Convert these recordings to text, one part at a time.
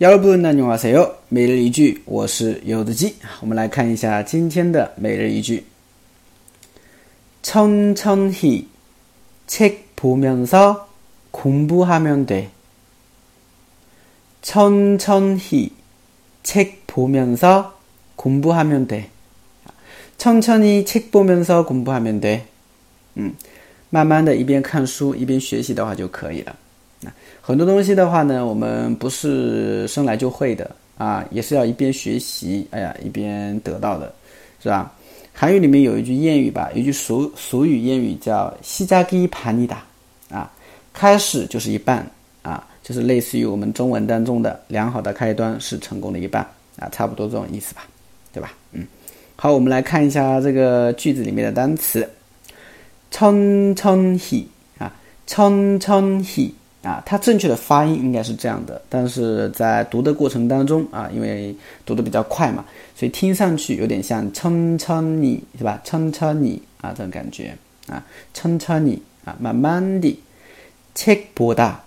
여러분 안녕하세요. 每日一句我是柚子鸡我们来看一下今天的每日一句천천히책보면서공부하면돼천천히책보면서공부하면돼천천히책보면서공부하면돼嗯，慢慢的一边看书一边学习的话就可以了。 很多东西的话呢，我们不是生来就会的啊，也是要一边学习，哎呀，一边得到的，是吧？韩语里面有一句谚语吧，有一句俗俗语谚语叫“시작이반이다”，啊，开始就是一半啊，就是类似于我们中文当中的良好的开端是成功的一半啊，差不多这种意思吧，对吧？嗯，好，我们来看一下这个句子里面的单词，천천히啊，천천히。 啊，它正确的发音应该是这样的，但是在读的过程当中啊，因为读的比较快嘛，所以听上去有点像천천히是吧？천천히啊，这种感觉啊，천천히啊，慢慢的，책보다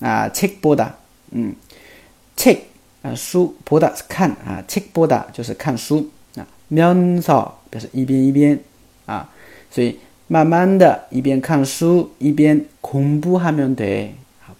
啊，책보다嗯，책啊，书보다是看啊，책보다就是看书啊，면서表示一边一边啊，所以慢慢的一边看书一边공부하면 돼。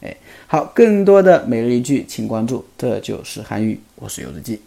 哎，好，更多的每日一句，请关注。这就是韩语，我是游子记。